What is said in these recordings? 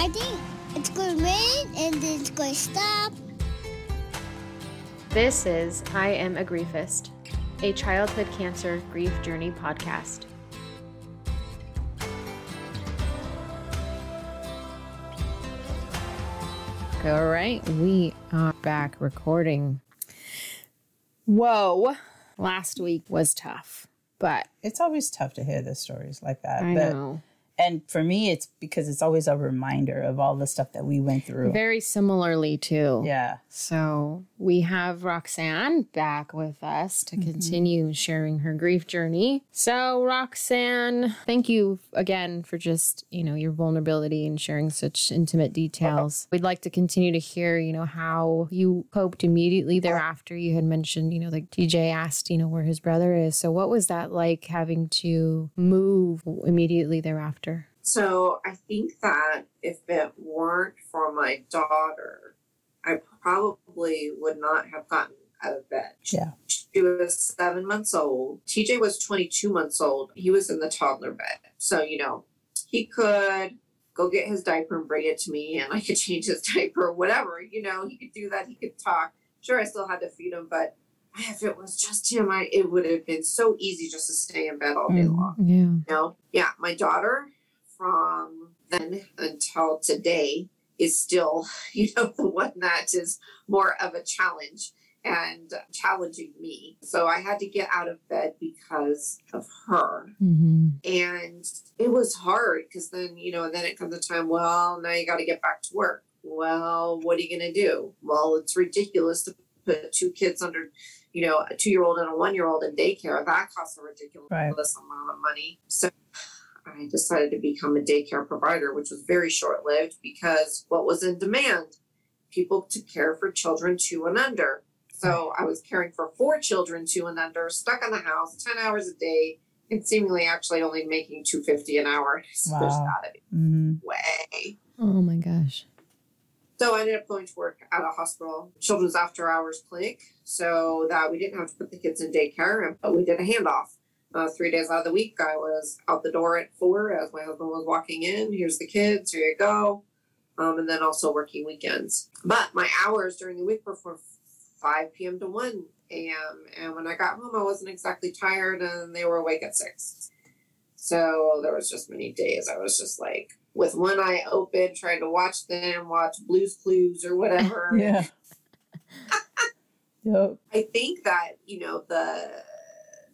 I think it's going to rain and then it's going to stop. This is I Am a Griefist, a childhood cancer grief journey podcast. All right, we are back recording. Whoa, last week was tough, but It's always tough to hear the stories like that. I but know. And for me it's because it's always a reminder of all the stuff that we went through. Very similarly, too. yeah. So we have Roxanne back with us to Mm-hmm. continue sharing her grief journey. So Roxanne, thank you again for just, you know, your vulnerability and sharing such intimate details. We'd like to continue to hear, you know, how you coped immediately thereafter. You had mentioned, you know, like TJ asked, you know, where his brother is. So what was that like having to move immediately thereafter? So I think that if it weren't for my daughter, I probably would not have gotten out of bed. Yeah. She was seven months old. TJ was 22 months old. He was in the toddler bed. So, you know, he could go get his diaper and bring it to me and I could change his diaper or whatever. You know, he could do that. He could talk. Sure, I still had to feed him, but if it was just him, I it would have been so easy just to stay in bed all day Mhm. long. Yeah. You know? Yeah, my daughter from then until today is still, you know, the one that is more of a challenge and challenging me. So I had to get out of bed because of her. Mm-hmm. And it was hard because then, you know, then it comes a time, well, now you got to get back to work. Well, what are you going to do? Well, it's ridiculous to put two kids under, you know, a two year old and a one year old in daycare. That costs a ridiculous Right. amount of money. So I decided to become a daycare provider, which was very short lived because what was in demand? People to care for children two and under. So I was caring for four children two and under, stuck in the house, 10 hours a day, and seemingly actually only making 250 an hour. So there's Wow. gotta be hmm way. Oh my gosh. So I ended up going to work at a hospital, children's after hours clinic, so that we didn't have to put the kids in daycare, but we did a handoff. Uh, three days out of the week, I was out the door at four as my husband was walking in. Here's the kids, here you go. Um, and then also working weekends. But my hours during the week were from 5 p.m. to 1 a.m. And when I got home, I wasn't exactly tired, and they were awake at 6. So there was just many days I was just like with one eye open, trying to watch them, watch Blues Clues or whatever. Yeah. yep. I think that you know the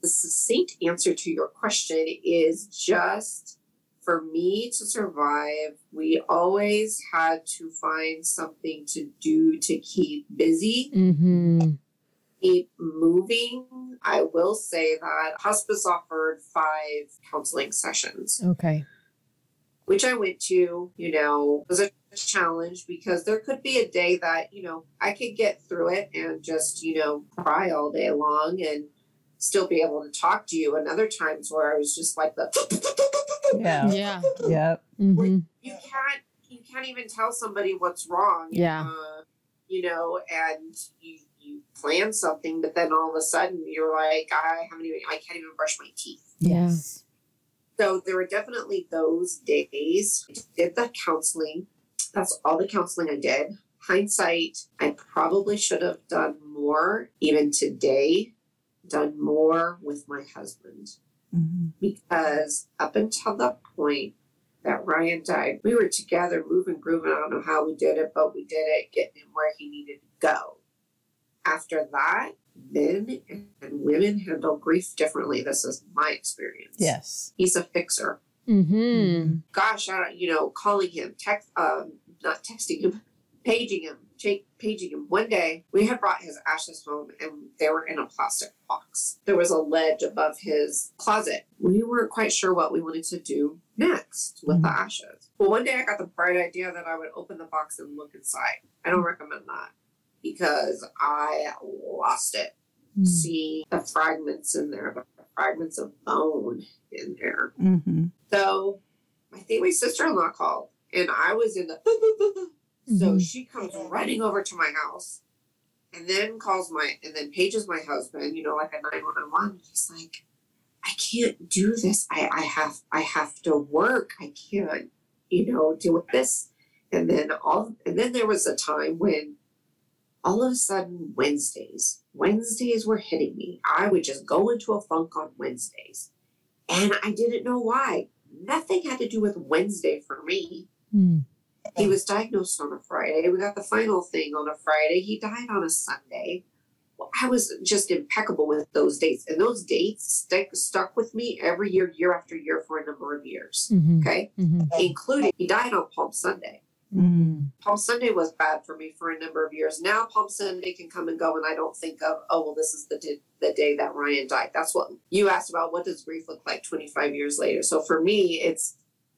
the succinct answer to your question is just for me to survive. We always had to find something to do to keep busy, Mm-hmm. keep moving. I will say that hospice offered five counseling sessions. Okay. which I went to, you know, was a challenge because there could be a day that, you know, I could get through it and just, you know, cry all day long and still be able to talk to you. And other times where I was just like the Yeah. Yeah. Yep. Mm-hmm. you can't you can't even tell somebody what's wrong. Yeah. Uh, you know, and you you plan something, but then all of a sudden you're like, I haven't even I can't even brush my teeth. Yeah. Yes. So there were definitely those days. I did the counseling. That's all the counseling I did. Hindsight, I probably should have done more, even today, done more with my husband. hmm Because up until the point that Ryan died, we were together, moving, grooving. I don't know how we did it, but we did it, getting him where he needed to go. After that, men and women handle grief differently. This is my experience. Yes. He's a fixer. Mm-hmm. Gosh, I don't, you know, calling him, text, um, not texting him, paging him, cha- paging him. One day, we had brought his ashes home, and they were in a plastic box. There was a ledge above his closet. We weren't quite sure what we wanted to do next with the ashes. Well, one day I got the bright idea that I would open the box and look inside. I don't recommend that because I lost it see the fragments in there, the fragments of bone in there. hmm So I think my sister in law called and I was in the so Mhm. she comes running over to my house and then calls my and then pages my husband, you know, like a 911. He's like, I can't do this. I, I have I have to work. I can't, you know, deal with this. And then all and then there was a time when all of a sudden Wednesdays, Wednesdays were hitting me. I would just go into a funk on Wednesdays. And I didn't know why. Nothing had to do with Wednesday for me. Hmm. He was diagnosed on a Friday. We got the final thing on a Friday. He died on a Sunday. Well, I was just impeccable with those dates. And those dates stick, stuck with me every year, year after year for a number of years. Mhm. Okay. Mhm. Including he died on Palm Sunday. Mm. Palm Sunday was bad for me for a number of years. Now Palm Sunday can come and go, and I don't think of, oh, well, this is the, di- the day that Ryan died. That's what you asked about. What does grief look like 25 years later? So for me, it's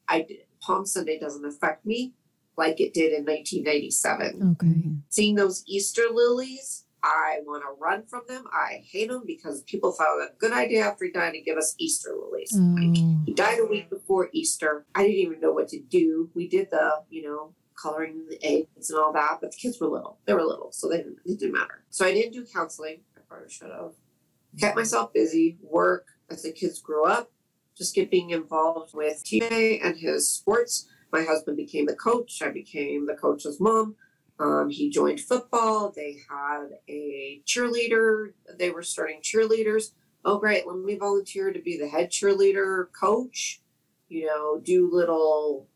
I Palm Sunday doesn't affect me like it did in 1997. Okay. Mm-hmm. Seeing those Easter lilies, I want to run from them. I hate them because people thought it a good idea after he died to give us Easter lilies. Oh. Like, Oh. he died a week before Easter. I didn't even know what to do. We did the, you know, coloring the eggs and all that, but the kids were little. They were little, so they didn't, it didn't matter. So I didn't do counseling. I probably should have. Kept myself busy, work as the kids grew up, just get being involved with TJ and his sports. My husband became the coach. I became the coach's mom. Um, he joined football. They had a cheerleader. They were starting cheerleaders oh great let me volunteer to be the head cheerleader coach you know do little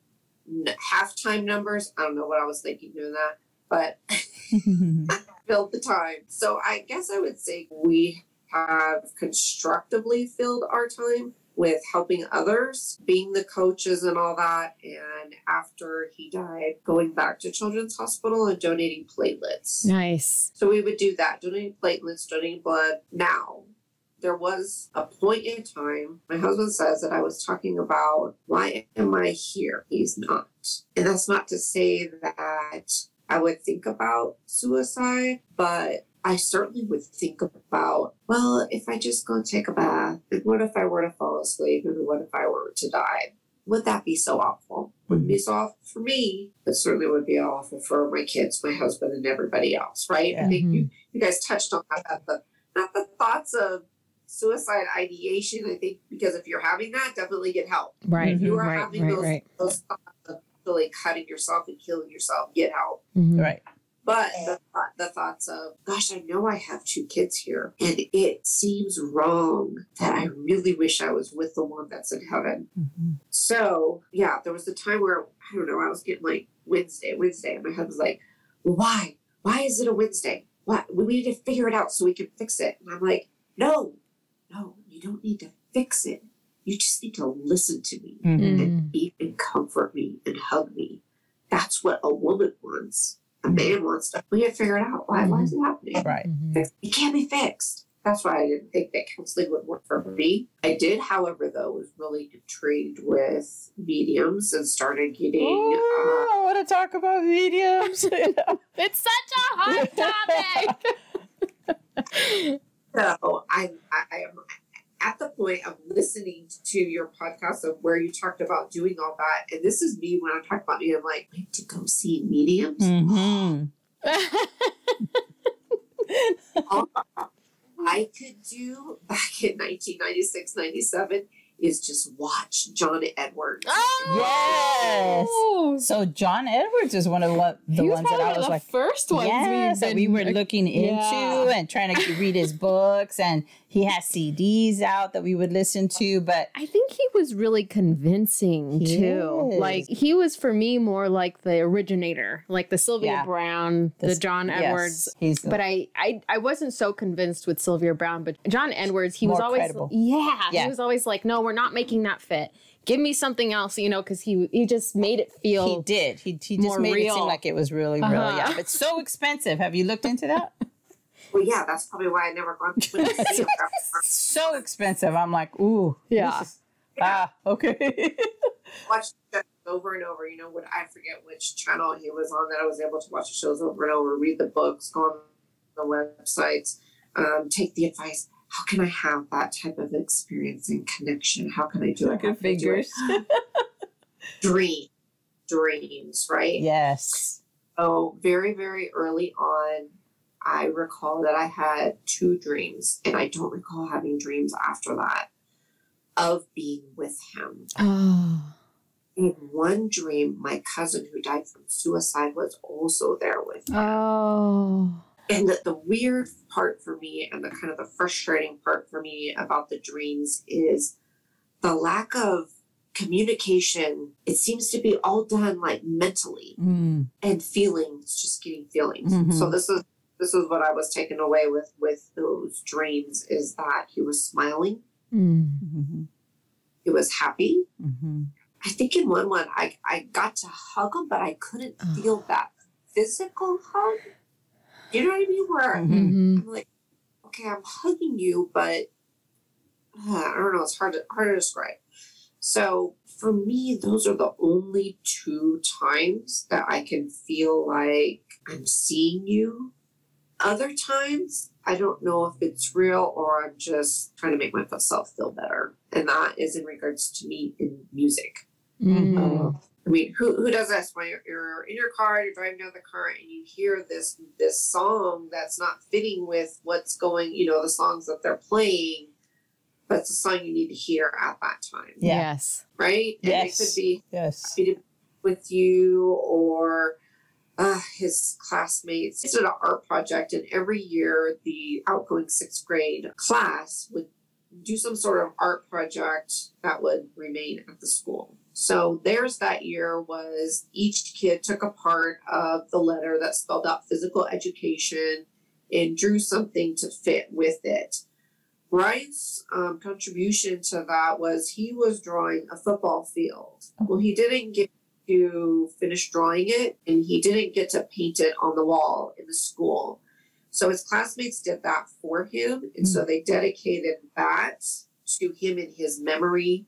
n- halftime numbers i don't know what i was thinking doing that but filled the time so i guess i would say we have constructively filled our time with helping others being the coaches and all that and after he died going back to children's hospital and donating platelets Nice. so we would do that, donating platelets, donating blood. Now, there was a point in time, my husband says that I was talking about why am I here? He's not. And that's not to say that I would think about suicide, but I certainly would think about, well, if I just go take a bath, and what if I were to fall asleep, and what if I were to die? Would that be so awful? Wouldn't be so awful for me. It certainly would be awful for my kids, my husband, and everybody else, right? I think you, you guys touched on that. that the, not the thoughts of suicide ideation. I think because if you're having that, definitely get help. Right. If you are right. having Right. those, Right. those thoughts of really cutting yourself and killing yourself, get help. Mhm. Right. But the, the thoughts of, gosh, I know I have two kids here, and it seems wrong that I really wish I was with the one that's in heaven. Mhm. So, yeah, there was a time where, I don't know, I was getting like Wednesday, Wednesday, and my husband's like, well, why? Why is it a Wednesday? What? We need to figure it out so we can fix it. And I'm like, no, no, you don't need to fix it. You just need to listen to me Mhm. Mm. and be and comfort me and hug me. That's what a woman wants. A man wants to. We gotta figure it out. Why? Why is it happening? Right. Mhm. It can't be fixed. That's why I didn't think that counseling would work for me. I did, however, though, was really intrigued with mediums and started getting. Uh, Oh, I want to talk about mediums. It's such a hot topic. so I, I, I am at the point of listening to your podcast of where you talked about doing all that, and this is me when I talk about me. I'm like, went to go see mediums. hmm all I could do back in 1996, 97 is just watch John Edwards. Oh! Yes. So John Edwards is one of the, the ones that I was the like, first ones yes, that we were looking into Yeah. and trying to read his books, and he has CDs out that we would listen to. But I think he was really convincing He too. is. Like he was for me more like the originator, like the Sylvia Yeah. Brown, the This- John yes, Edwards. he's the, But I, I I wasn't so convinced with Sylvia Browne, but John Edwards, he was always credible. yeah, Yeah. he was always like, no, we're not making that fit. Give me something else, you know, because he he just made it feel he did. He, he just made it seem like it was really, really. Uh-huh. Yeah, but so expensive. Have you looked into that? Well, yeah, that's probably why I never gone to the museum. so expensive. I'm like, ooh, this Yeah. is- ah, okay. watched it over and over. You know, what I forget which channel he was on that I was able to watch the shows over and over, read the books, go on the websites, um, take the advice. How can I have that type of experience and connection? How can I do it? Look How at I do it? figures. Dream, dreams, right? yes. Oh, very, very early on, I recall that I had two dreams, and I don't recall having dreams after that of being with him. oh In one dream, my cousin who died from suicide was also there with me. Oh. And the, the weird part for me and the kind of the frustrating part for me about the dreams is the lack of communication. It seems to be all done like mentally Mm. and feelings, just getting feelings. Mhm. So this is this is what I was taken away with with those dreams is that he was smiling, Mm. Mhm. he was happy. Mhm. I think in one one I I got to hug him, but I couldn't feel that physical hug. You know what I mean? Where Mhm. Mhm. I'm like, okay, I'm hugging you, but uh, I don't know. It's hard to hard to describe. So for me, those are the only two times that I can feel like I'm seeing you. Other times, I don't know if it's real or I'm just trying to make myself feel better, and that is in regards to me in music. Mm. Uh, I mean, who who does this when you're, you're in your car, you're driving down the car, and you hear this this song that's not fitting with what's going, you know, the songs that they're playing, but it's a song you need to hear at that time, Yes. right? And Yes. it could be Yes. happy to be with you or uh, his classmates. It's an art project, and every year the outgoing sixth grade class would do some sort of art project that would remain at the school. So theirs that year was each kid took a part of the letter that spelled out physical education and drew something to fit with it. Ryan's um, contribution to that was he was drawing a football field. Well, he didn't get to finish drawing it and he didn't get to paint it on the wall in the school. So his classmates did that for him. And so hmm. they dedicated that to him in his memory.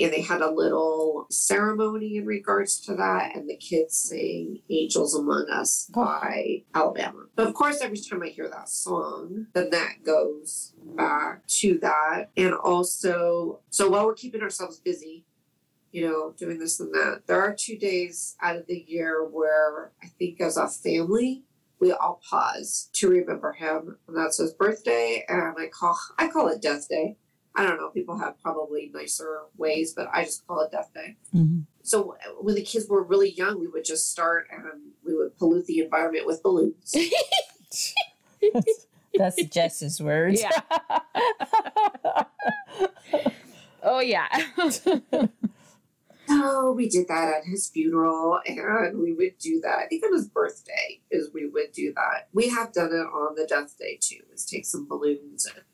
And they had a little ceremony in regards to that. And the kids sang Angels Among Us oh. by Alabama. But of course, every time I hear that song, then that goes back to that. And also, so while we're keeping ourselves busy, you know, doing this and that, there are two days out of the year where I think as a family, we all pause to remember him. And that's his birthday. And I call I call it death day. I don't know. People have probably nicer ways, but I just call it death day. Mhm. So when the kids were really young, we would just start and we would pollute the environment with balloons. That's Jess's words. Yeah. Oh yeah. So we did that at his funeral, and we would do that. I think on his birthday is we would do that. We have done it on the death day too. Is take some balloons and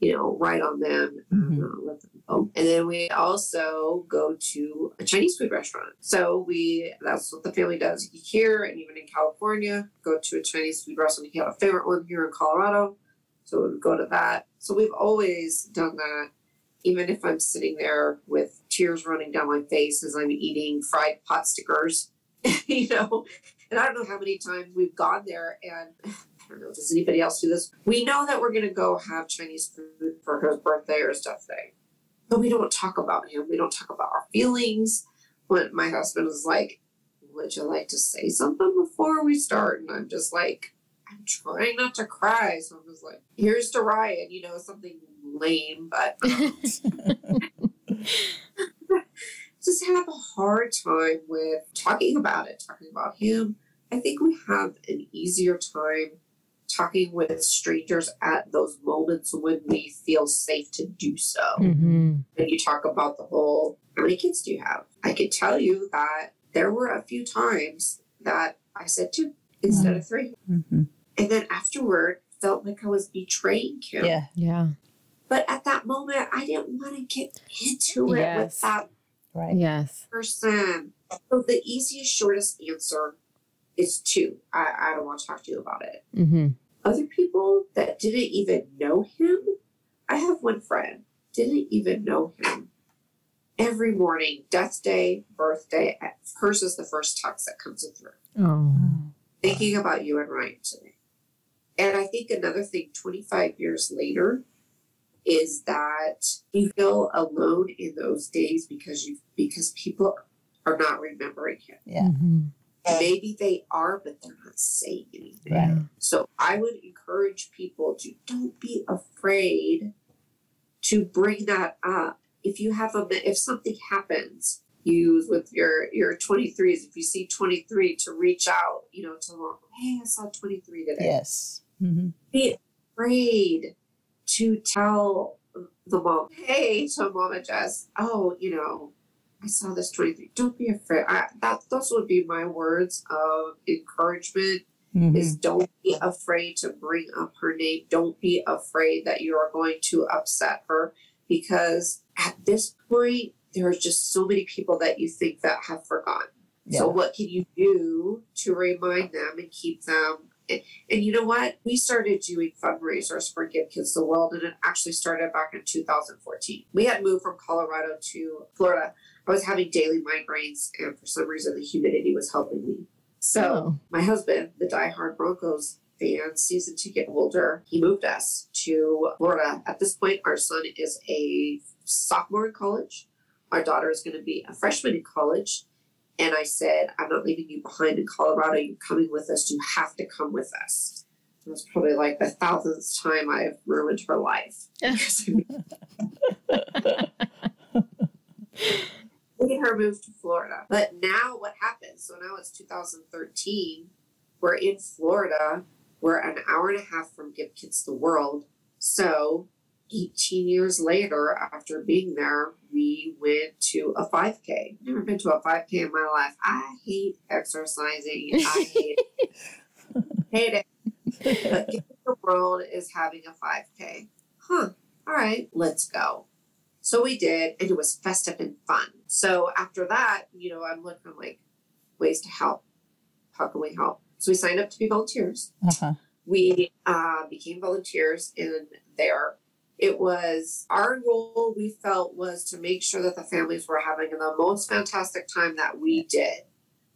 you know write on them and Mhm. uh, let them go. And then we also go to a Chinese food restaurant. So we that's what the family does here and even in California. Go to a Chinese food restaurant. He had a favorite one here in Colorado, so we would go to that. So we've always done that even if I'm sitting there with tears running down my face as I'm eating fried pot stickers, you know. And I don't know how many times we've gone there, and I don't know, does anybody else do this? We know that we're going to go have Chinese food for his birthday or his death day, but we don't talk about him. We don't talk about our feelings. When my husband was like, Would you like to say something before we start? And I'm just like, I'm trying not to cry. So I'm just like, Here's to Ryan, you know, something lame, but just have a hard time with talking about it, talking about him. I think we have an easier time talking with strangers at those moments when we feel safe to do so. hmm When you talk about the whole, how many kids do you have? I could tell you that there were a few times that I said two instead of three. Mhm. And then afterward, felt like I was betraying him. Yeah. Yeah. But at that moment, I didn't want to get into it Yes. with that Right. Yes. person. So the easiest, shortest answer is two. I, I don't want to talk to you about it. hmm Other people that didn't even know him, I have one friend, didn't even know him. Every morning, death day, birthday, hers is the first text that comes in through. Oh. Thinking about you and Ryan today. And I think another thing 25 years later is that you feel alone in those days because you because people are not remembering him. Yeah. hmm Maybe they are, but they're not saying anything. Right. So I would encourage people to don't be afraid to bring that up. If you have a if something happens you with your your 23s if you see 23 to reach out you know to hey i saw 23 today Yes. hmm be afraid to tell the mom hey to mama jess oh you know i saw this 23 don't be afraid I, that those would be my words of encouragement hmm is don't be afraid to bring up her name. Don't be afraid that you are going to upset her because at this point, there are just so many people that you think that have forgotten. So what can you do to remind them and keep them? And, and you know what? We started doing fundraisers for Give Kids the World, and it actually started back in 2014. We had moved from Colorado to Florida. I was having daily migraines, and for some reason, the humidity was helping me. So Oh. my husband, the diehard Broncos fan, season ticket holder, he moved us to Florida. At this point, our son is a sophomore in college. Our daughter is going to be a freshman in college. And I said, I'm not leaving you behind in Colorado. You're coming with us. You have to come with us. It was probably like the thousandth time I've ruined her life. We her move to Florida. But now what happens? So now it's 2013. We're in Florida. We're an hour and a half from Give Kids the World. So 18 years later, after being there, we went to a 5K. Never been to a 5K in my life. I hate exercising. I hate hate it. But the World is having a 5K. Huh. All right, let's go. So we did, and it was festive and fun. So after that, you know, I'm looking like ways to help. How can we help? So we signed up to be volunteers. Uh-huh. We uh, became volunteers in there. It was our role, we felt, was to make sure that the families were having the most fantastic time that we did.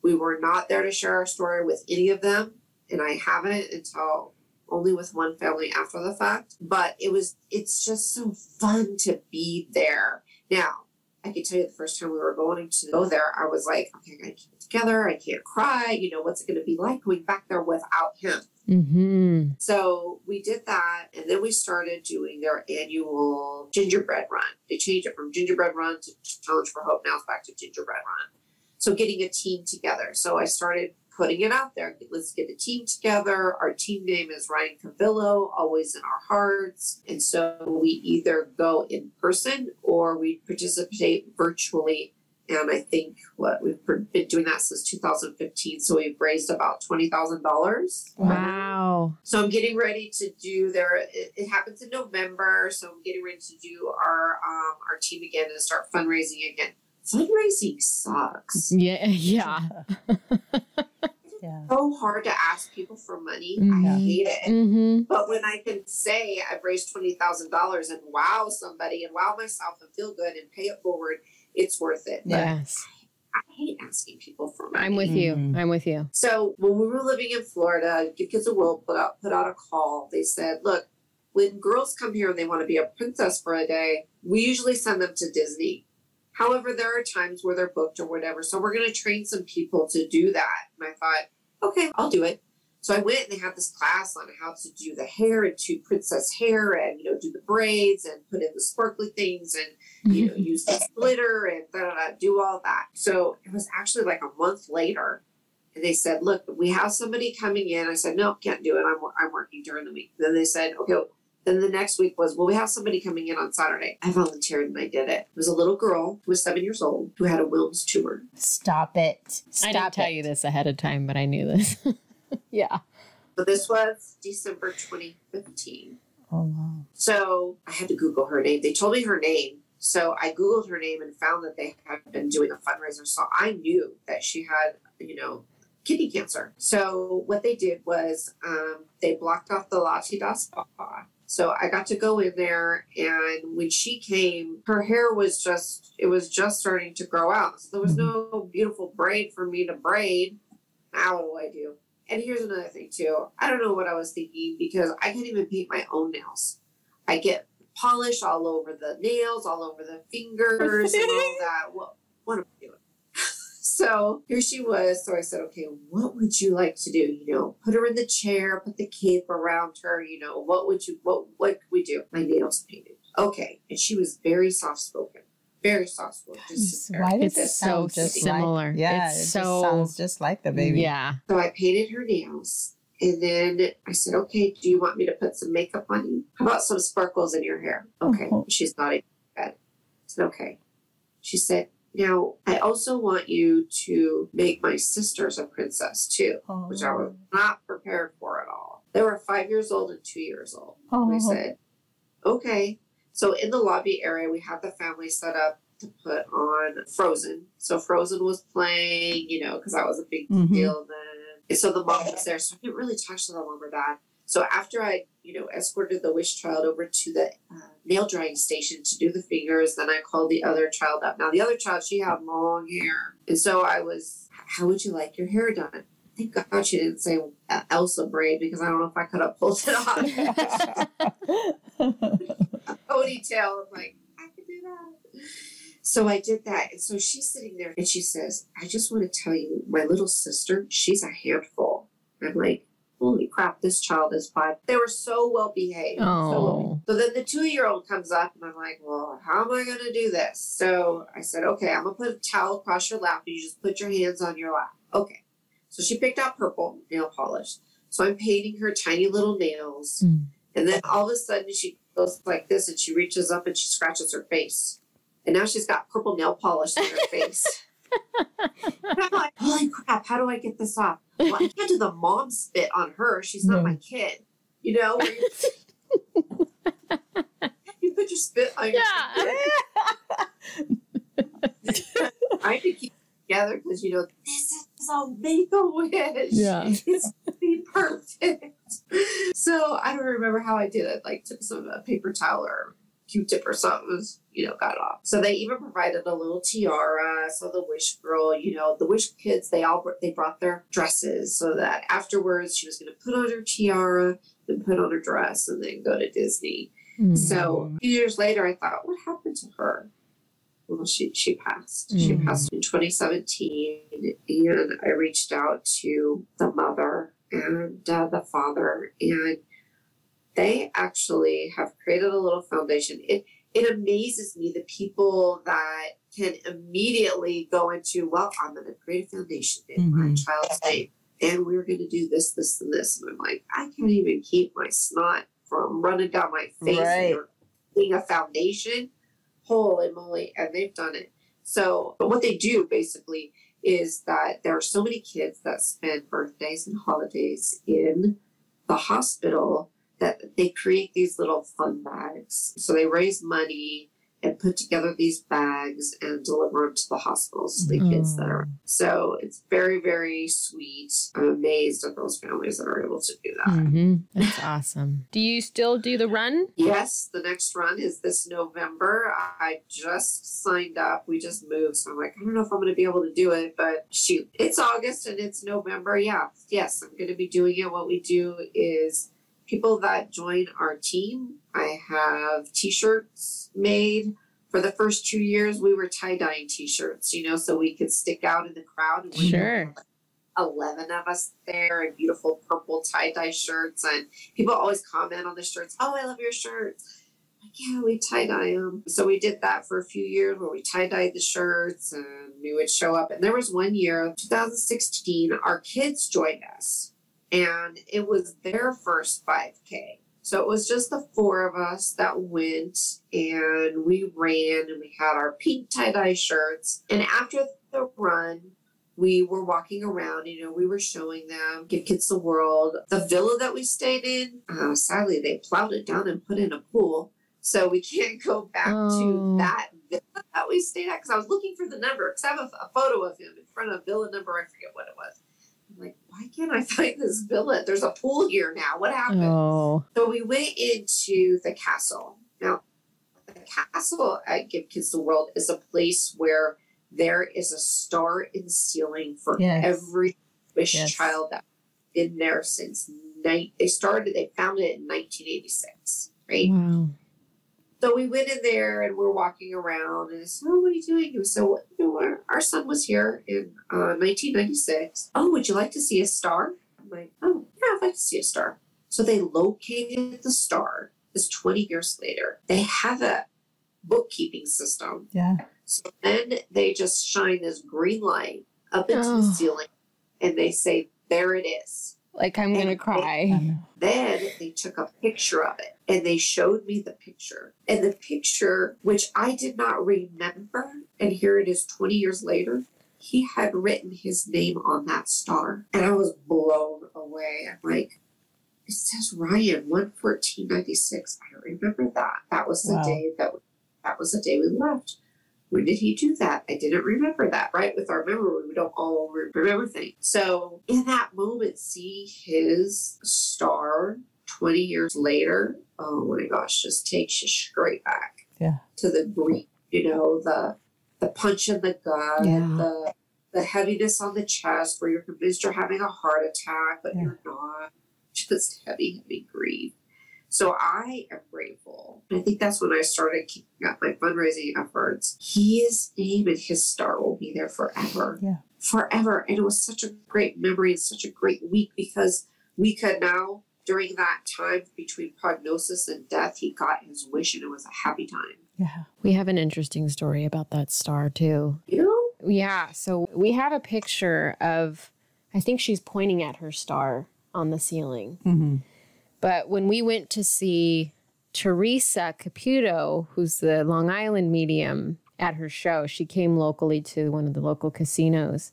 We were not there to share our story with any of them, and I haven't until only with one family after the fact. But it was, it's just so fun to be there. Now, I can tell you the first time we were going to go there, I was like, okay, I gotta keep it together. I can't cry. You know, what's it going to be like going back there without him? Mm-hmm. So we did that, and then we started doing their annual gingerbread run. They changed it from gingerbread run to Challenge for Hope. Now it's back to gingerbread run. So getting a team together. So I started putting it out there. Let's get a team together. Our team name is Ryan Cavillo, always in our hearts. And so we either go in person or we participate virtually. And I think what we've been doing that since 2015. So we've raised about $20,000. Wow. So I'm getting ready to do their. It, it happens in November, so I'm getting ready to do our um our team again and start fundraising again. Fundraising sucks. Yeah. Yeah. Yeah. So hard to ask people for money. I Mhm. hate it. Mm-hmm. But when I can say I've raised twenty thousand dollars and wow somebody and wow myself and feel good and pay it forward, it's worth it. But Yes. I hate asking people for money. I'm with you. Mhm. I'm with you. So when we were living in Florida, Give Kids a World put out put out a call. They said, look, when girls come here and they want to be a princess for a day, we usually send them to Disney. However, there are times where they're booked or whatever. So we're gonna train some people to do that. And I thought, okay, I'll do it. So I went and they had this class on how to do the hair and do princess hair and you know do the braids and put in the sparkly things and you know, use the glitter and da, da, da, do all that. So it was actually like a month later. And they said, look, we have somebody coming in. I said, no, can't do it. I'm, I'm working during the week. Then they said, okay. Then the next week was, well, we have somebody coming in on Saturday. I volunteered and I did it. It was a little girl who was seven years old who had a Wilms tumor. Stop it. Stop I didn't tell it. you this ahead of time, but I knew this. yeah. So this was December 2015. Oh wow. So I had to Google her name. They told me her name. So I Googled her name and found that they had been doing a fundraiser. So I knew that she had, you know, kidney cancer. So what they did was um, they blocked off the La Tida spa. So I got to go in there, and when she came, her hair was just, it was just starting to grow out. So there was mm-hmm. no beautiful braid for me to braid. Now what do I do? And here's another thing too. I don't know what I was thinking because I can't even paint my own nails. I get polish all over the nails, all over the fingers, and all that. What what am I doing? So here she was. So I said, okay, what would you like to do? You know, put her in the chair, put the cape around her. You know, what would you what what could we do? My nails painted. Okay, and she was very soft spoken, very soft spoken. Just Just- Why does It's it sound so just similar. Like, yeah, It's it so- just sounds just like the baby. Yeah. So I painted her nails. And then I said, okay, do you want me to put some makeup on you? How about some sparkles in your hair? Oh. Okay. Oh. She's nodding her head. I said, okay. She said, now I also want you to make my sisters a princess too, Oh. which I was not prepared for at all. They were five years old and two years old. Oh. I said, okay. So in the lobby area, we had the family set up to put on Frozen. So Frozen was playing, you know, because that was a big Mhm. deal then. And so the mom was there. So I didn't really talk to the mom or dad. So after I, you know, escorted the wish child over to the uh, nail drying station to do the fingers, then I called the other child up. Now the other child, she had long hair, and so I was, "How would you like your hair done?" Thank God she didn't say Elsa braid because I don't know if I could have pulled it off. ponytail. I'm like, I can do that. So I did that. And so she's sitting there and she says, I just want to tell you, my little sister, she's a handful. I'm like, holy crap, this child is five. They were so well behaved. So, Oh. so then the two year old comes up and I'm like, well, how am I going to do this? So I said, okay, I'm going to put a towel across your lap and you just put your hands on your lap. Okay. So she picked out purple nail polish. So I'm painting her tiny little nails. Mm. And then all of a sudden she goes like this and she reaches up and she scratches her face. And now she's got purple nail polish on her face. And I'm like, holy crap, how do I get this off? Well, I can't do the mom spit on her. She's not No. my kid. You know? you, you put your spit on your Yeah. I had to keep it together because you know this is a make a wish. Yeah. it's be perfect. So I don't remember how I did it. Like took some a paper towel or Q-tip or something, was, you know, got off. So they even provided a little tiara. So the wish girl, you know, the wish kids, they all they brought their dresses so that afterwards she was going to put on her tiara and put on her dress and then go to Disney. Mm. So a few years later, I thought, what happened to her? Well, she she passed. She Mm. passed in 2017, and I reached out to the mother and uh, the father, and they actually have created a little foundation. It it amazes me the people that can immediately go into, well, I'm going to create a foundation in my Mhm. child's name, and we're going to do this, this, and this. And I'm like, I can't even keep my snot from running down my face Right. or being a foundation. Holy moly! And they've done it. So, but what they do basically is that there are so many kids that spend birthdays and holidays in the hospital that they create these little fun bags. So they raise money and put together these bags and deliver them to the hospitals to the kids that are. So it's very, very sweet. I'm amazed at those families that are able to do that. hmm That's awesome. Do you still do the run? Yes, the next run is this November. I just signed up. We just moved. So I'm like, I don't know if I'm going to be able to do it, but shoot, it's August and it's November. Yeah, yes, I'm going to be doing it. What we do is people that join our team, I have t shirts made. For the first two years, we were tie dyeing t shirts, you know, so we could stick out in the crowd. And we Sure. 11 of us there in beautiful purple tie dye shirts. And people always comment on the shirts, Oh, I love your shirts. Like, yeah, we tie dye them. So we did that for a few years where we tie dyed the shirts and we would show up. And there was one year, 2016, our kids joined us and it was their first 5K. So it was just the four of us that went and we ran and we had our pink tie dye shirts. And after the run, we were walking around, you know, we were showing them Give Kids the World. The villa that we stayed in, uh, sadly, they plowed it down and put in a pool. So we can't go back Oh. to that villa that we stayed at because I was looking for the number because I have a, a photo of him in front of villa number. I forget what it was. I'm like, why can't I find this billet? There's a pool here now. What happened? Oh. So we went into the castle. Now, the castle at Give Kids the World is a place where there is a star in the ceiling for Yes. every wish Yes. child that's been there since night. They started. They founded it in 1986, right? Wow. So we went in there and we're walking around and I said, Oh, what are you doing? And so, you know, our, our son was here in uh, 1996. Oh, would you like to see a star? I'm like, Oh, yeah, I'd like to see a star. So they located the star. This 20 years later, they have a bookkeeping system Yeah. So then they just shine this green light up into Oh. the ceiling and they say, There it is. Like I'm gonna cry. know. Then they took a picture of it and they showed me the picture. And the picture, which I did not remember, and here it is 20 years later, he had written his name on that star. And I was blown away. I'm like, it says Ryan 11496. I remember that. That was the Wow. day that that was the day we left. When did he do that? I didn't remember that, right? With our memory, we don't all remember things. So, in that moment, see his star 20 years later, oh my gosh, just takes you straight back Yeah. to the grief, you know, the the punch in the gut, Yeah. the the heaviness on the chest where you're convinced you're having a heart attack, but Yeah. you're not. Just heavy, heavy grief. So I am grateful. I think that's when I started keeping up my fundraising efforts. His name and his star will be there forever. Yeah. Forever. And it was such a great memory and such a great week because we could now, during that time between prognosis and death, he got his wish and it was a happy time. Yeah. We have an interesting story about that star too. You know? Yeah, so we have a picture of I think she's pointing at her star on the ceiling. Mm-hmm. But when we went to see Teresa Caputo, who's the Long Island medium, at her show, she came locally to one of the local casinos.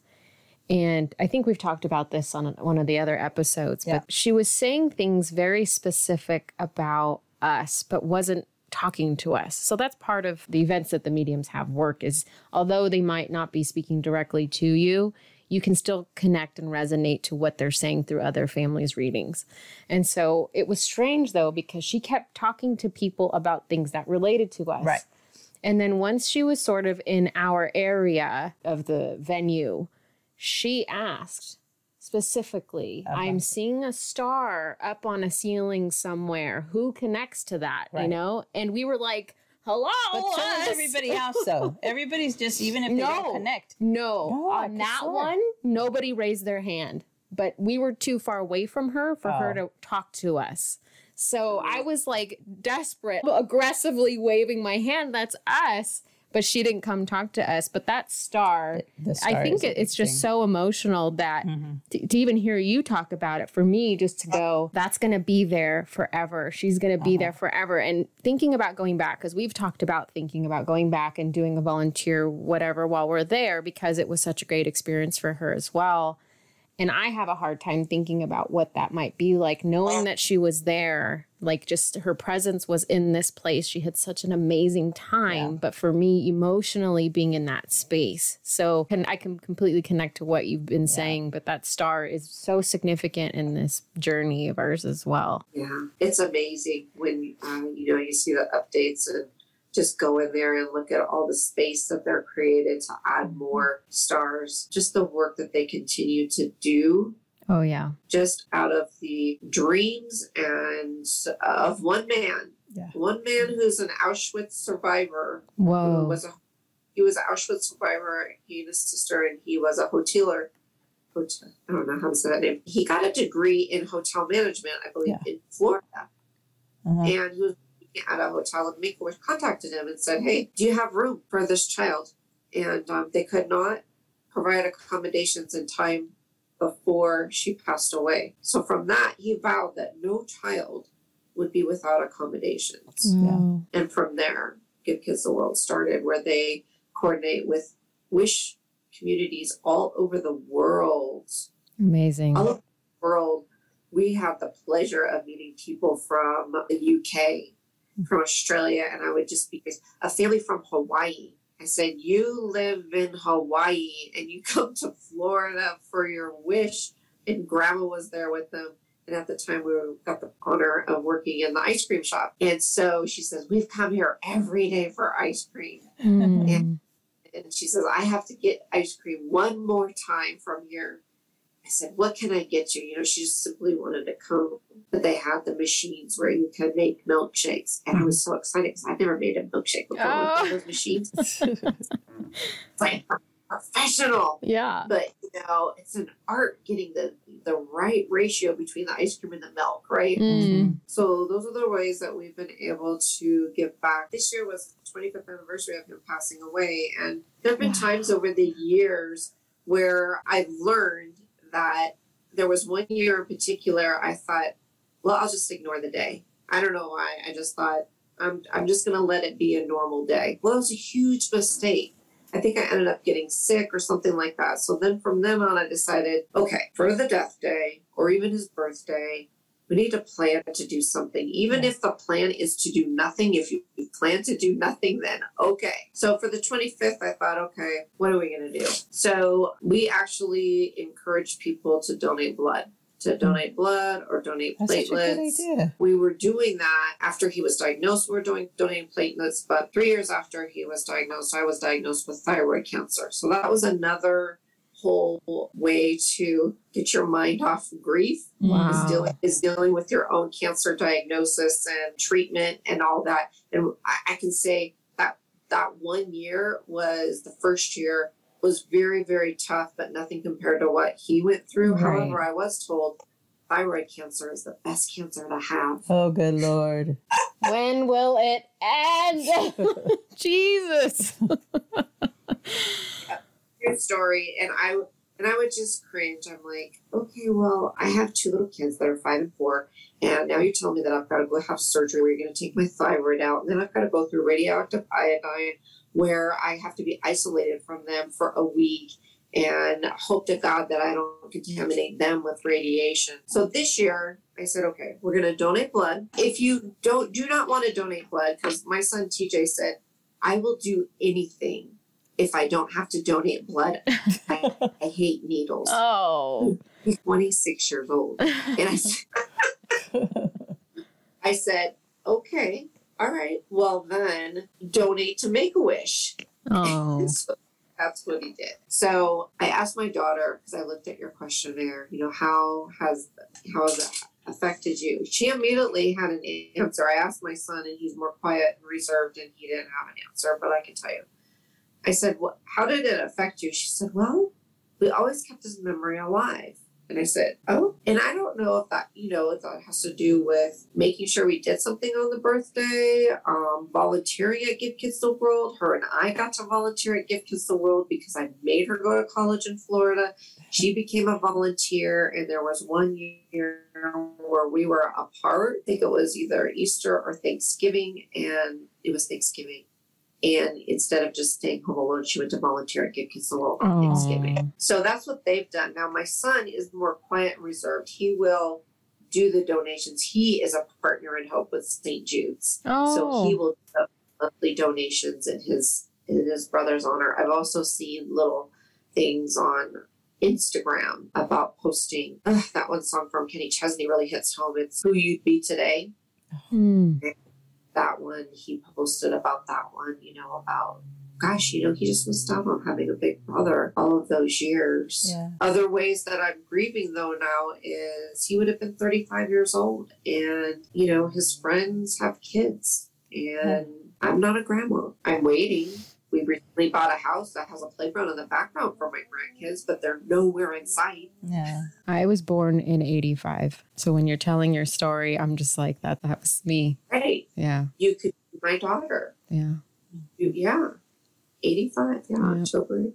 And I think we've talked about this on one of the other episodes, Yeah. but she was saying things very specific about us, but wasn't talking to us. So that's part of the events that the mediums have work is although they might not be speaking directly to you, you can still connect and resonate to what they're saying through other families' readings. And so it was strange though, because she kept talking to people about things that related to us. Right. And then once she was sort of in our area of the venue, she asked specifically, I'm seeing a star up on a ceiling somewhere. Who connects to that? You know? And we were like, hello. But so us." does everybody else, though. Everybody's just, even if they No. don't connect. No, No, on that swear. one, nobody raised their hand, but we were too far away from her for her Oh. to talk to us. So I was like desperate, aggressively waving my hand. That's us. But she didn't come talk to us. But that star, The I star think it, it's just so emotional that Mm-hmm. to, to even hear you talk about it for me just to go that's going to be there forever she's going to be Uh-huh. there forever and thinking about going back because we've talked about thinking about going back and doing a volunteer whatever while we're there because it was such a great experience for her as well and i have a hard time thinking about what that might be like knowing that she was there like just her presence was in this place. She had such an amazing time Yeah. but for me emotionally being in that space. So and i can completely connect to what you've been saying but that star is so significant in this journey of ours as well. Yeah, it's amazing when uh, you know you see the updates and just go in there and look at all the space that they're created to add more stars. Just the work that they continue to do, oh yeah just out of the dreams and of one man, Yeah. one man who's an Auschwitz survivor who whoa was a he was an Auschwitz survivor. He and his sister, and he was a hoteler. Hotel, I don't know how to say that name. He got a degree in hotel management, I believe, in Florida Uh-huh. and he was at a hotel and Make contacted him and said, "Hey, do you have room for this child?" And um, they could not provide accommodations in time before she passed away. So from that, he vowed that no child would be without accommodations. Wow. And from there, Give Kids the World started, where they coordinate with Wish communities all over the world amazing all over the world, we have the pleasure of meeting people from the UK, from Australia, and I would just be a family from Hawaii. I said, You live in Hawaii and you come to Florida for your wish. And grandma was there with them. And at the time, we were, got the honor of working in the ice cream shop. And so she says, We've come here every day for ice cream. Mm. And she says, I have to get ice cream one more time from here. I said, What can I get you? You know, she just simply wanted to come. But they had the machines where you could make milkshakes. And I was so excited because I'd never made a milkshake before with Oh. those machines. It's like, professional. Yeah. But you know, it's an art getting the the right ratio between the ice cream and the milk, right? Mm. So those are the ways that we've been able to give back. This year was the 25th anniversary of him passing away, and there have been times over the years where I've learned that there was one year in particular I thought, well, I'll just ignore the day. I don't know why. I just thought I'm I'm just gonna let it be a normal day. Well, it was a huge mistake. I think I ended up getting sick or something like that. So then from then on, I decided, okay, for the death day or even his birthday, we need to plan to do something. Even if the plan is to do nothing, if you plan to do nothing, then okay. So for the 25th, I thought, okay, what are we going to do? So we actually encourage people to donate blood, to mm. donate blood or donate That's such a good platelets idea. we were doing that after he was diagnosed. We were doing donating platelets, but three years after he was diagnosed, I was diagnosed with thyroid cancer. So that was another whole way to get your mind off of grief Wow. is dealing is dealing with your own cancer diagnosis and treatment and all that. And I, I can say that that one year was the first year was very very tough, but nothing compared to what he went through. Right. However, I was told thyroid cancer is the best cancer to have. Oh, good lord. When will it end? Jesus. Good story, and I and I would just cringe. I'm like, okay, well, I have two little kids that are five and four, and now you're telling me that I've got to go have surgery where you're going to take my thyroid out, and then I've got to go through radioactive iodine where I have to be isolated from them for a week and hope to God that I don't contaminate them with radiation. So this year, I said, okay, we're going to donate blood. If you don't do not want to donate blood, because my son TJ said, I will do anything if I don't have to donate blood. I, I hate needles. Oh. He's 26 years old. And I said, I said, okay, all right, well then donate to Make a Wish. Oh. So that's what he did. So I asked my daughter because I looked at your questionnaire. You know, how has how has it affected you? She immediately had an answer. I asked my son, and he's more quiet and reserved, and he didn't have an answer. But I can tell you, I said, "What? How did it affect you?" She said, "Well, we always kept his memory alive." And I said, Oh, and I don't know if that, you know, if that has to do with making sure we did something on the birthday, um, volunteering at Give Kids the World. Her and I got to volunteer at Give Kids the World because I made her go to college in Florida. She became a volunteer, and there was one year where we were apart. I think it was either Easter or Thanksgiving, and it was Thanksgiving. And instead of just staying home alone, she went to volunteer at Give Kids the World on Thanksgiving. So that's what they've done. Now, my son is more quiet and reserved. He will do the donations. He is a partner in Hope with St. Jude's. So he Oh. will do the monthly donations in his in his brother's honor. I've also seen little things on Instagram about posting ugh, that one song from Kenny Chesney really hits home. It's Who You'd Be Today. Hmm. That one he posted about that one, you know, about gosh, you know, he just missed out on having a big brother all of those years. Yeah. Other ways that I'm grieving though now is he would have been 35 years old and, you know, his friends have kids and I'm not a grandma. I'm waiting. We recently bought a house that has a playground in the background for my grandkids, but they're nowhere in sight. Yeah. I was born in 85. So when you're telling your story, I'm just like, that, that was me. Right. Yeah. You could be my daughter. Yeah. You- Yeah. 85. Yeah. Yeah. October.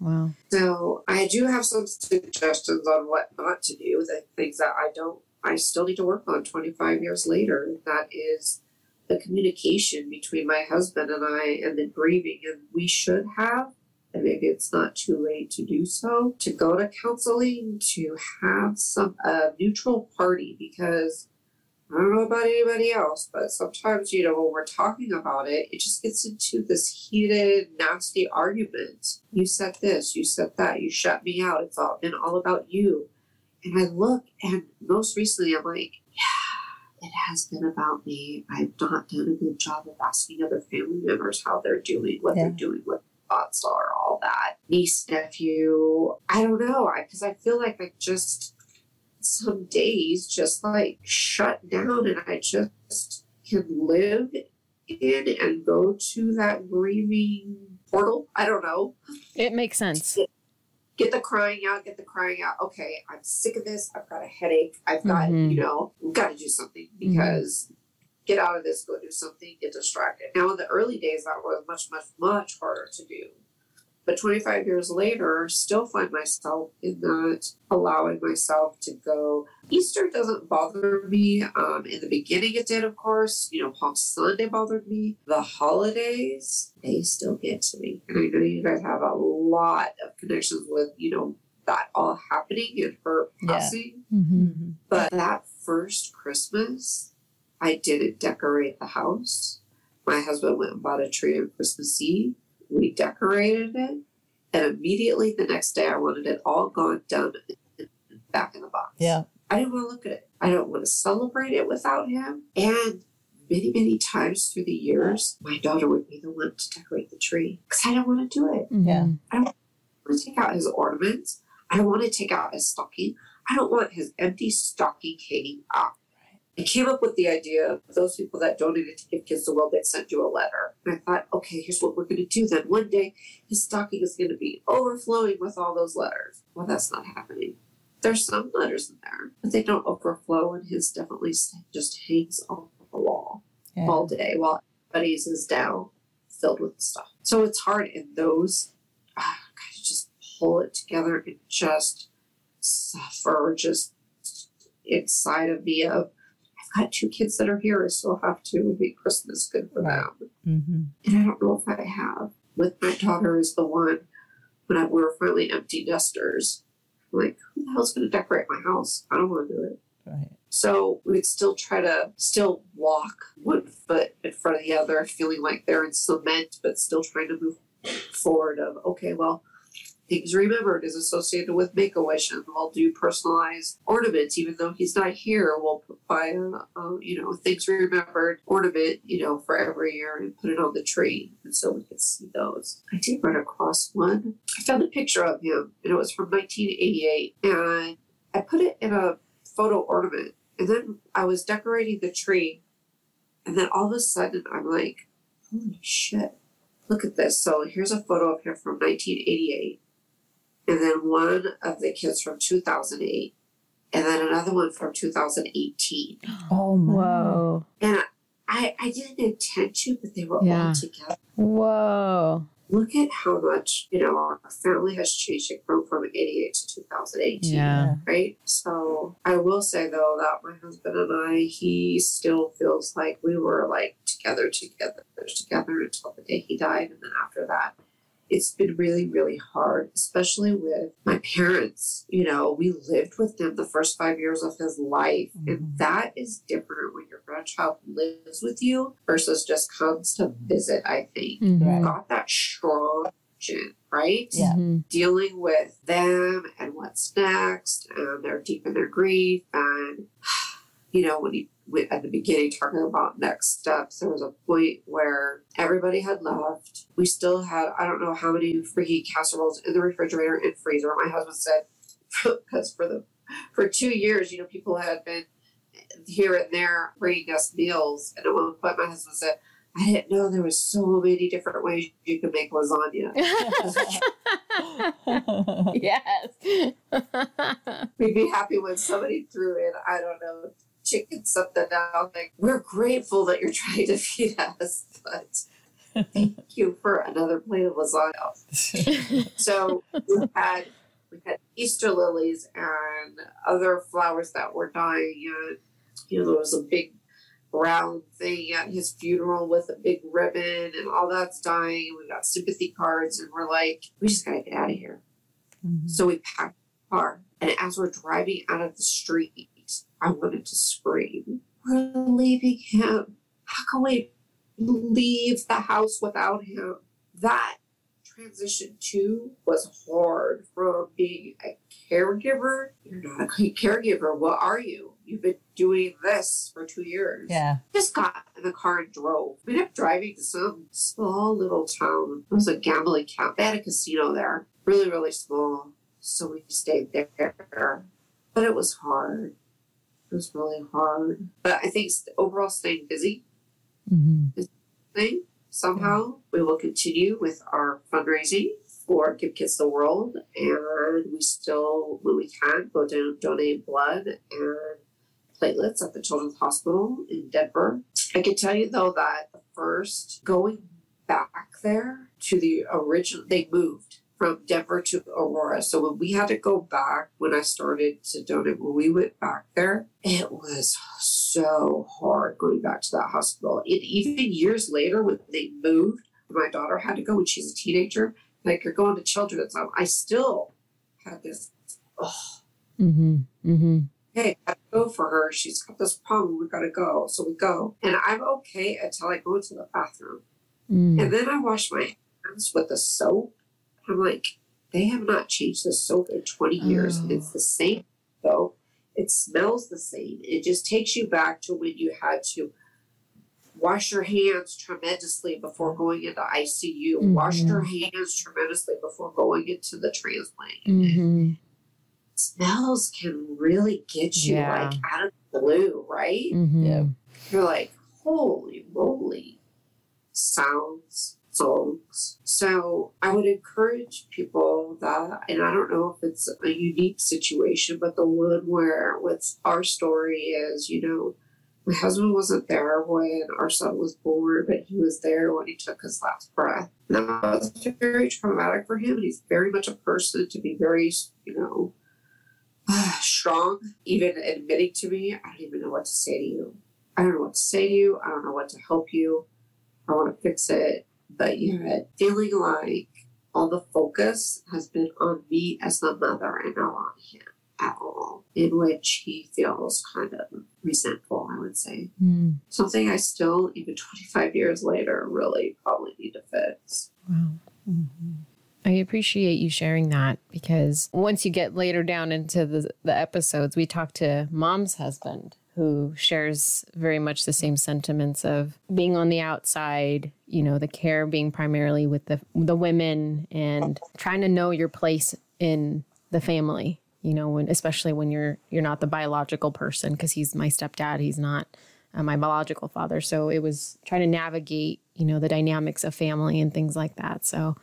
Wow. So I do have some suggestions on what not to do, the things that I don't, I still need to work on 25 years later. That is the communication between my husband and I and the grieving. And we should have, and maybe it's not too late to do so, to go to counseling, to have some a neutral party because I don't know about anybody else, but sometimes, you know, when we're talking about it, it just gets into this heated, nasty argument. You said this, you said that, you shut me out. It's all been all about you. And I look, and most recently, I'm like, it has been about me. I've not done a good job of asking other family members how they're doing, what they're doing, what their thoughts are, all that. Niece, nephew, I don't know. I because I feel like I just some days just like shut down and I just can live in and go to that grieving portal. I don't know. It makes sense. Get the crying out, get the crying out. Okay, I'm sick of this. I've got a headache. I've got, Mhm. you know, got to do something because get out of this, go do something, get distracted. Now, in the early days, that was much, much, much harder to do. But 25 years later, still find myself in that allowing myself to go. Easter doesn't bother me. Um, in the beginning, it did, of course. You know, Palm Sunday bothered me. The holidays, they still get to me. And I know you guys have a lot of connections with, you know, that all happening and her Yeah. passing. Mm-hmm. But that first Christmas, I didn't decorate the house. My husband went and bought a tree on Christmas Eve. We decorated it. And immediately the next day, I wanted it all gone, done, back in the box. Yeah. I didn't want to look at it. I don't want to celebrate it without him. And many, many times through the years, my daughter would be the one to decorate the tree because I don't want to do it. Mm-hmm. Yeah. I want to take out his ornaments. I don't want to take out his stocking. I don't want his empty stocking hanging up. I came up with the idea of those people that donated to Give Kids the World that sent you a letter. And I thought, okay, here's what we're going to do then. One day, his stocking is going to be overflowing with all those letters. Well, that's not happening. There's some letters in there, but they don't overflow, and his definitely just hangs on the wall Yeah. all day while everybody's is down filled with stuff. So it's hard in those kind just pull it together and just suffer just inside of me of I've got two kids that are here. I still have to make Christmas good for them. Mm-hmm. And I don't know if I have. With my daughter is the one when I, we were finally empty nesters. I'm like, who the hell's gonna decorate my house? I don't wanna do it. Right. So we'd still try to still walk one foot in front of the other, feeling like they're in cement, but still trying to move forward of okay, well, things remembered is associated with make a wish and we'll do personalized ornaments even though he's not here we'll buy a, a you know things remembered ornament you know for every year and put it on the tree and so we could see those. I did run across one. I found a picture of him and it was from 1988 and i put it in a photo ornament and then i was decorating the tree and then all of a sudden i'm like holy shit look at this so here's a photo of him from 1988 and then one of the kids from 2008 and then another one from 2018 Oh my. Whoa. and i i didn't intend to but they were Yeah. all together Whoa. Look at how much you know our family has changed it from from 88 to 2018 Yeah. right so i will say though that my husband and i he still feels like we were like together together together until the day he died and then after that it's been really really hard especially with my parents you know we lived with them the first five years of his life and Mhm. that is different when your grandchild lives with you versus just comes to visit i think Mhm. Got that strong connection, right Yeah. Mhm. dealing with them and what's next and they're deep in their grief and you know when you when- at the beginning talking about next steps. There was a point where everybody had left. We still had i don't know how many freaking casseroles in the refrigerator and freezer. My husband said because for the for two years you know people had been here and there bringing us meals. And at one point my husband said i didn't know there was so many different ways you could make lasagna. Yes. We'd be happy when somebody threw in, I don't know, chicken something else. Like, we're grateful that you're trying to feed us, but thank you for another plate of lasagna. So we had we had Easter lilies and other flowers that were dying, and you know there was a big round thing at his funeral with a big ribbon, and all that's dying. And we got sympathy cards, and we're like, we just gotta get out of here. Mhm. So we packed the car, and as we're driving out of the street, I wanted to scream, We're leaving him. How can we leave the house without him? That transition too was hard from being a caregiver. You're not a caregiver. What are you? You've been doing this for two years yeah. just got in the car and drove. We ended up driving to some small little town. It was a gambling town. They had a casino there, really, really small. So we stayed there. But it was hard. Was really hard. But I think overall staying busy Mhm. thing. somehow. We will continue with our fundraising for Give Kids the World, and we still, when we can, go down donate blood and platelets at the Children's Hospital in Denver. I can tell you though that the first going back there to the original, they moved from Denver to Aurora. So when we had to go back, when I started to donate, when we went back there, it was so hard going back to that hospital. And even years later, when they moved, my daughter had to go when she's a teenager, like you're going to children's home, I still had this, oh, Mm-hmm. Mm-hmm. hey, I go for her. She's got this problem. We gotta go. So we go. And I'm okay until I go into the bathroom. Mm. And then I wash my hands with the soap. I'm like, they have not changed the soap in 20 years. Oh. It's the same soap. It smells the same. It just takes you back to when you had to wash your hands tremendously before going into ICU, wash Mhm. your hands tremendously before going into the transplant. Mm-hmm. Smells can really get you Yeah. like out of the blue, right? Mm-hmm. Yeah. You're like, holy moly. Sounds, songs. So I would encourage people that, and I don't know if it's a unique situation, but the one where what's our story is, you know, my husband wasn't there when our son was born, but he was there when he took his last breath. And that was very traumatic for him. And he's very much a person to be very, you know, strong, even admitting to me, I don't even know what to say to you. I don't know what to say to you. I don't know what to help you. I want to fix it. But yet, feeling like all the focus has been on me as the mother and not on him at all, in which he feels kind of resentful, I would say. Mm. Something I still, even 25 years later, really probably need to fix. Wow. I appreciate you sharing that because once you get later down into the, the episodes, we talk to mom's husband who shares very much the same sentiments of being on the outside, you know, the care being primarily with the the women and trying to know your place in the family, you know, when especially when you're you're not the biological person because he's my stepdad, he's not uh, my biological father. So it was trying to navigate, you know, the dynamics of family and things like that. So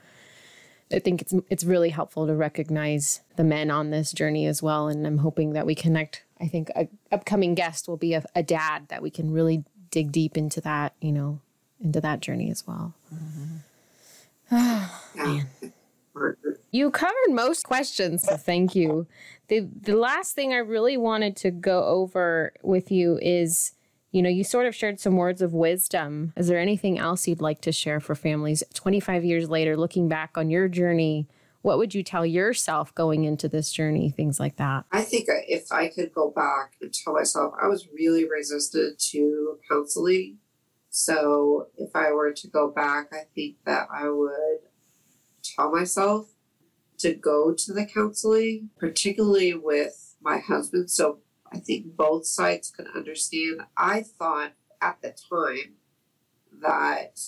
I think it's it's really helpful to recognize the men on this journey as well, and I'm hoping that we connect. I think a upcoming guest will be a, a dad that we can really dig deep into that, you know, into that journey as well. Mm-hmm. Yeah. Or- You covered most questions, so thank you. The the last thing I really wanted to go over with you is, you know, you sort of shared some words of wisdom. Is there anything else you'd like to share for families 25 years later looking back on your journey? What would you tell yourself going into this journey, things like that? I think if I could go back and tell myself, I was really resistant to counseling. So if I were to go back, I think that I would tell myself to go to the counseling, particularly with my husband. So I think both sides could understand. I thought at the time that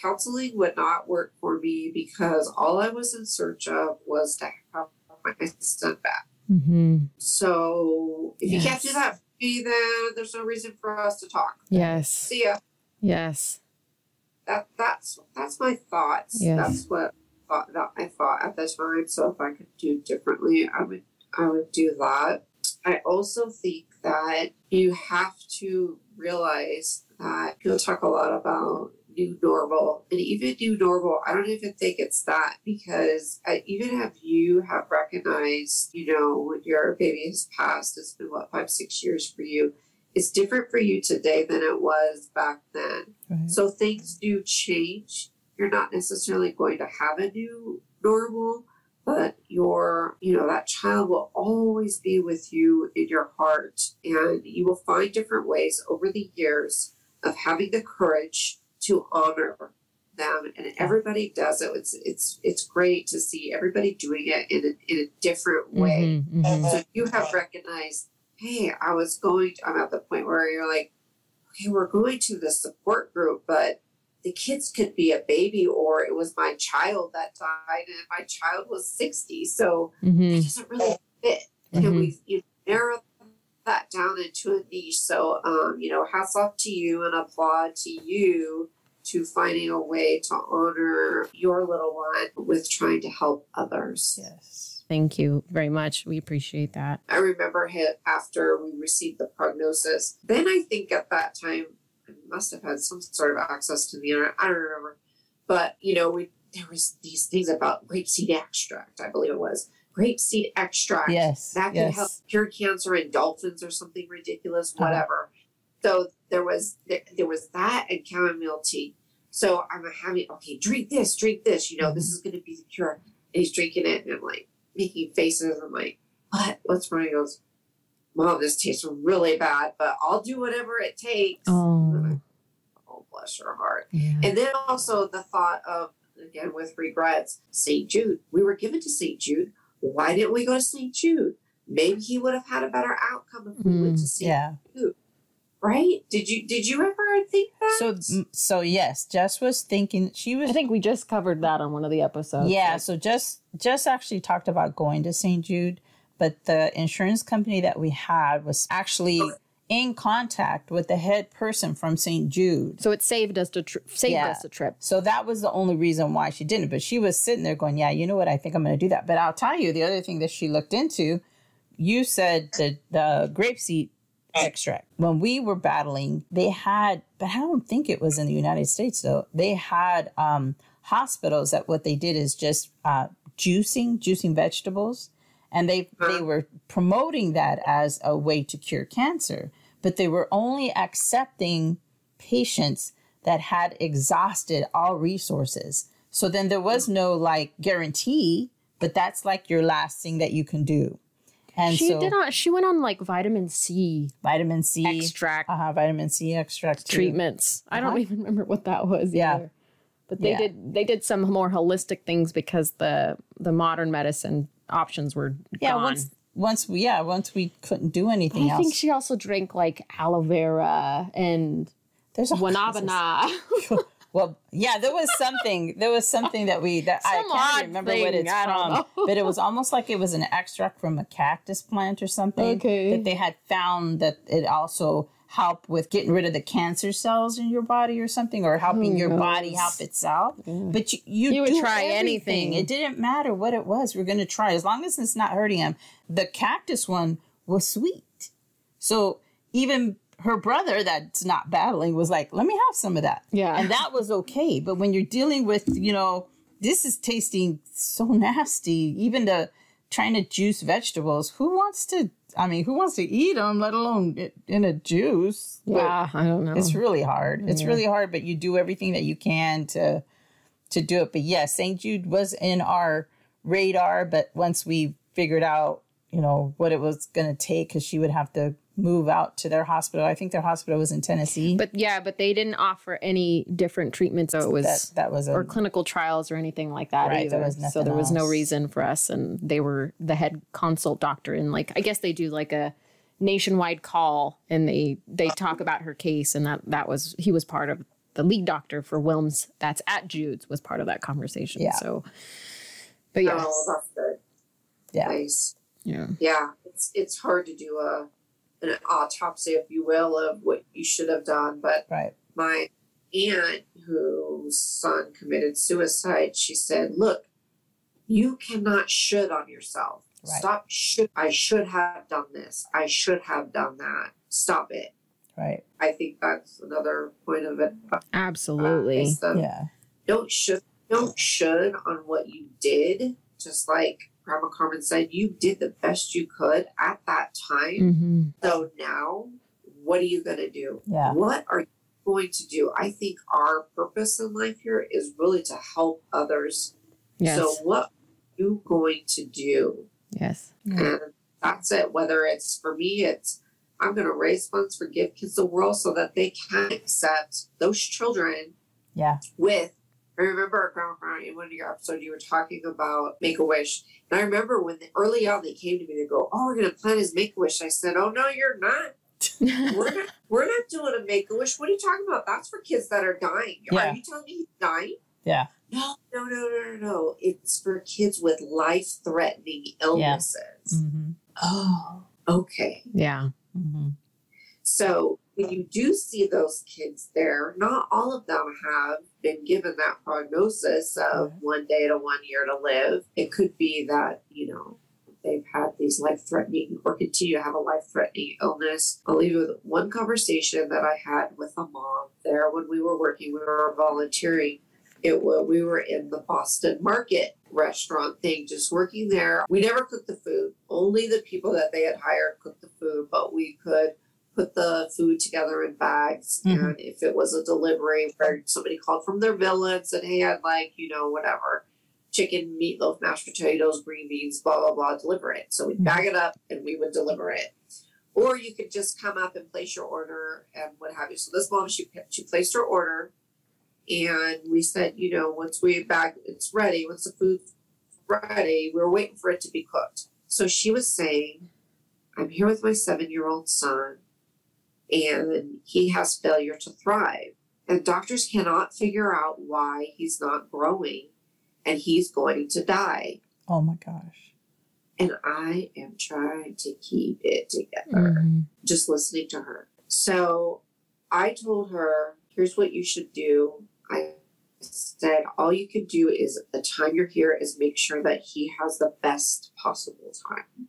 counseling would not work for me because all I was in search of was to have my son back. Mm-hmm. So if you can't do that for me, then there's no reason for us to talk. Yes. See ya. Yes. That that's that's my thoughts. Yes. That's what thought that I thought at the time. So if I could do differently, I would I would do that. I also think that you have to realize that people talk a lot about new normal and even new normal i don't even think it's that because I, even if you have recognized you know when your baby has passed it's been what five six years for you it's different for you today than it was back then Right. so things do change. You're not necessarily going to have a new normal, but your, you know, that child will always be with you in your heart. And you will find different ways over the years of having the courage to honor them. And everybody does it. It's it's it's great to see everybody doing it in a in a different way. Mhm, mhm. So you have recognized, hey, I was going, to, I'm at the point where you're like, okay, we're going to the support group, but the kids could be a baby or it was my child that died and my child was 60. So Mhm. it doesn't really fit. And we you narrow that down into a niche. So, um, you know, hats off to you and applaud to you to finding a way to honor your little one with trying to help others. Yes. Thank you very much. We appreciate that. I remember after we received the prognosis. Then I think at that time I must have had some sort of access to the internet. I don't remember, but you know, we there was these things about grapeseed extract. I believe it was grapeseed extract. Yes. that can yes. help cure cancer in dolphins or something ridiculous, uh-huh. whatever. So there was there, was that and chamomile tea. So I'm having okay, drink this, drink this. You know, this is going to be the cure. And he's drinking it, and I'm like making faces. I'm like, what? What's wrong? He goes, Mom, this tastes really bad, but I'll do whatever it takes. Oh, Oh, bless your heart. yeah. And then also the thought of, again, with regrets, St. Jude. We were given to St. Jude. Why didn't we go to St. Jude? Maybe he would have had a better outcome if we went to Mm, St. Yeah. Right? Did you did you ever think that? So so yes, Jess was thinking she was I think we just covered that on one of the episodes. yeah, Like, so Jess Jess actually talked about going to St. Jude, but the insurance company that we had was actually in contact with the head person from St. Jude. so it saved us to tri- saved Yeah. us a trip. So that was the only reason why she didn't. But she was sitting there going, Yeah, you know what? I think I'm going to do that. But I'll tell you the other thing that she looked into, you said that the, the grapeseed extract. When we were battling, they had, but I don't think it was in the United States though. They had um, hospitals that what they did is just uh, juicing, juicing vegetables. And they, they were promoting that as a way to cure cancer, but they were only accepting patients that had exhausted all resources. So then there was no like guarantee, but that's like your last thing that you can do. And she so did not. She went on like vitamin C vitamin C extract uh vitamin C extract too. treatments. I don't Uh-huh. even remember what that was. Yeah. either. but they Yeah. did. They did some more holistic things because the the modern medicine options were Yeah, gone. once once we yeah once we couldn't do anything else. I else. think she also drank like aloe vera and There's a guanabana. Well, yeah, there was something. There was something that we that I can't remember what it's from, but it was almost like it was an extract from a cactus plant or something. Okay. That they had found that it also helped with getting rid of the cancer cells in your body or something, or helping your oh, body help itself. But you you, You would try everything. anything. It didn't matter what it was. We're going to try as long as it's not hurting him. The cactus one was sweet, so even her brother that's not battling was like, "Let me have some of that." Yeah. and that was okay. But when you're dealing with, you know, this is tasting so nasty. Even the trying to juice vegetables, who wants to? I mean, who wants to eat them, let alone in a juice? But yeah, I don't know. it's really hard. It's Yeah. really hard, but you do everything that you can to to do it. But yes, St. Jude was in our radar, but once we figured out, you know, what it was going to take, because she would have to move out to their hospital. I think their hospital was in Tennessee. but yeah, but they didn't offer any different treatments. So it was that that was a or clinical trials or anything like that Right, there either. was so nothing there was no reason for us, and they were the head consult doctor, and like I guess they do like a nationwide call, and they they talk about her case, and that that was he was part of the lead doctor for Wilms. That's at Jude's was part of that conversation. Yeah. So, but yeah, Oh, that's good. Yeah. Nice. yeah, Yeah, it's it's hard to do a an autopsy, if you will, of what you should have done. But right. my aunt, whose son committed suicide, she said, "Look, you cannot should on yourself. Right. Stop should. I should have done this. I should have done that. Stop it." Right. I think that's another point of it. uh, absolutely. is the Yeah. don't should don't should on what you did. Just like Grandma Carmen said, you did the best you could at that time. hmm So now, what are you gonna do? Yeah. What are you going to do? I think our purpose in life here is really to help others. Yes, So what are you going to do? yes, And that's it. Whether it's for me, it's I'm gonna raise funds for Give Kids the World so that they can accept those children Yeah. with I remember Grandma in one of your episodes you were talking about Make a Wish. And I remember when the, early on they came to me to go, Oh, we're gonna plan his Make a Wish. I said, Oh no, you're not. We're not we're not doing a Make a Wish. What are you talking about? That's for kids that are dying. Yeah. Are you telling me he's dying? Yeah. No, no, no, no, no, no. It's for kids with life threatening illnesses. Mm-hmm. Oh, okay. yeah. Mm-hmm. So when you do see those kids there, not all of them have been given that prognosis of one day to one year to live. It could be that, you know, they've had these life threatening or continue to have a life threatening illness. I'll leave you with one conversation that I had with a mom there when we were working, we were volunteering. It was, we were in the Boston Market restaurant thing, just working there. We never cooked the food. Only the people that they had hired cooked the food, but we could put the food together in bags. Mhm. And if it was a delivery where somebody called from their villa and said, Hey, I'd like, you know, whatever, chicken, meatloaf, mashed potatoes, green beans, blah, blah, blah, deliver it. So we'd bag it up and we would deliver it. Or you could just come up and place your order and what have you. So this mom, she, she placed her order and we said, you know, once we bag, it's ready, once the food's ready, we're waiting for it to be cooked. So she was saying, I'm here with my seven year old son and he has failure to thrive. And doctors cannot figure out why he's not growing and he's going to die. Oh my gosh. And I am trying to keep it together, Mhm. just listening to her. So I told her, here's what you should do. I said, all you can do is the time you're here is make sure that he has the best possible time.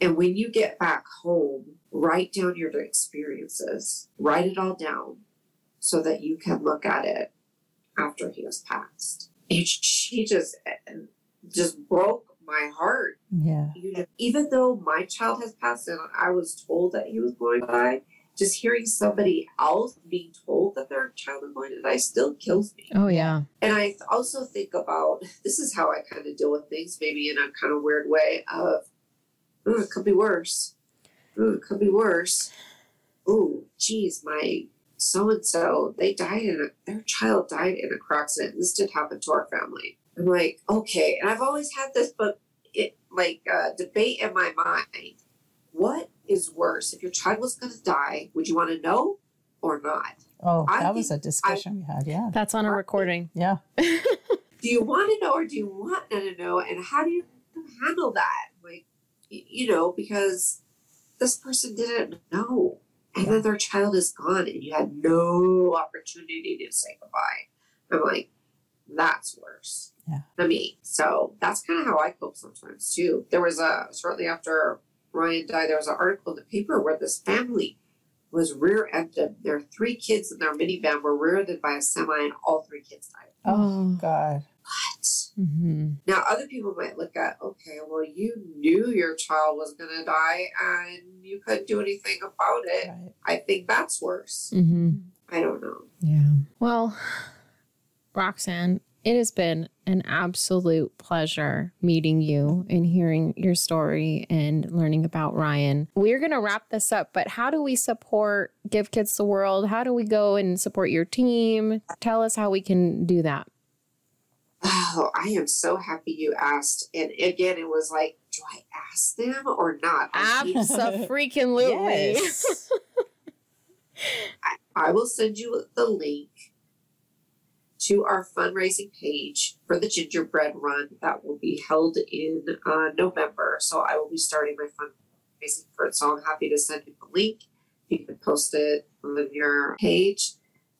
And when you get back home, write down your experiences, write it all down so that you can look at it after he has passed. And she just, eh, just broke my heart Yeah. you know, even though my child has passed and I was told that he was going to die, just hearing somebody else being told that their child is going to die still kills me. Oh yeah. And I also think about this is how I kind of deal with things, maybe in a kind of weird way of, ooh, it could be worse. Ooh, it could be worse. Ooh, geez, my so and so, they died in a, their child died in a car accident. This did happen to our family. I'm like, okay. And I've always had this, but it like uh, debate in my mind. What is worse? If your child was going to die, would you want to know or not? Oh, I that was a think discussion we had. Yeah. That's on a recording. Yeah. do you want to know or do you want to know and how do you handle that like y- you know because this person didn't know. And then their child is gone and you had no opportunity to say goodbye. I'm like that's worse. Yeah. to me so that's kind of how i cope sometimes too. There was a shortly after ryan died there was an article in the paper where this family was rear-ended their three kids in their minivan were rear-ended by a semi and all three kids died Oh, God. what Mm-hmm. now, other people might look at, okay, well, you knew your child was going to die and you couldn't do anything about it. Right. I think that's worse. hmm I don't know. Yeah. Well, Roxanne, it has been an absolute pleasure meeting you and hearing your story and learning about Ryan. We're going to wrap this up, but how do we support Give Kids the World? How do we go and support your team? Tell us how we can do that. Oh, I am so happy you asked. And again, it was like, do I ask them or not? I Absolutely. Yes. I will send you the link to our fundraising page for the gingerbread run that will be held in uh, November. So I will be starting my fundraising for it. So I'm happy to send you the link. You can post it on your page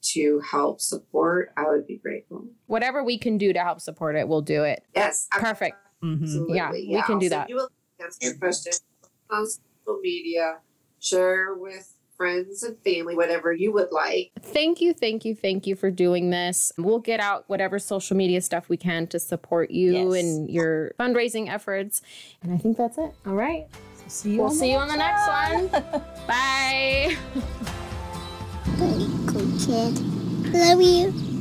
to help support. I would be grateful. Whatever we can do to help support it, we'll do it. Yes, Perfect. Mhm. Absolutely. Yeah, we can I'll do that. You a answer your question on social media. Share with friends and family, whatever you would like. Thank you, thank you, thank you for doing this. We'll get out whatever social media stuff we can to support you Yes. and your fundraising efforts. And I think that's it. All right. See you We'll see you on the next one. one. Bye. Very cool kid. Love you.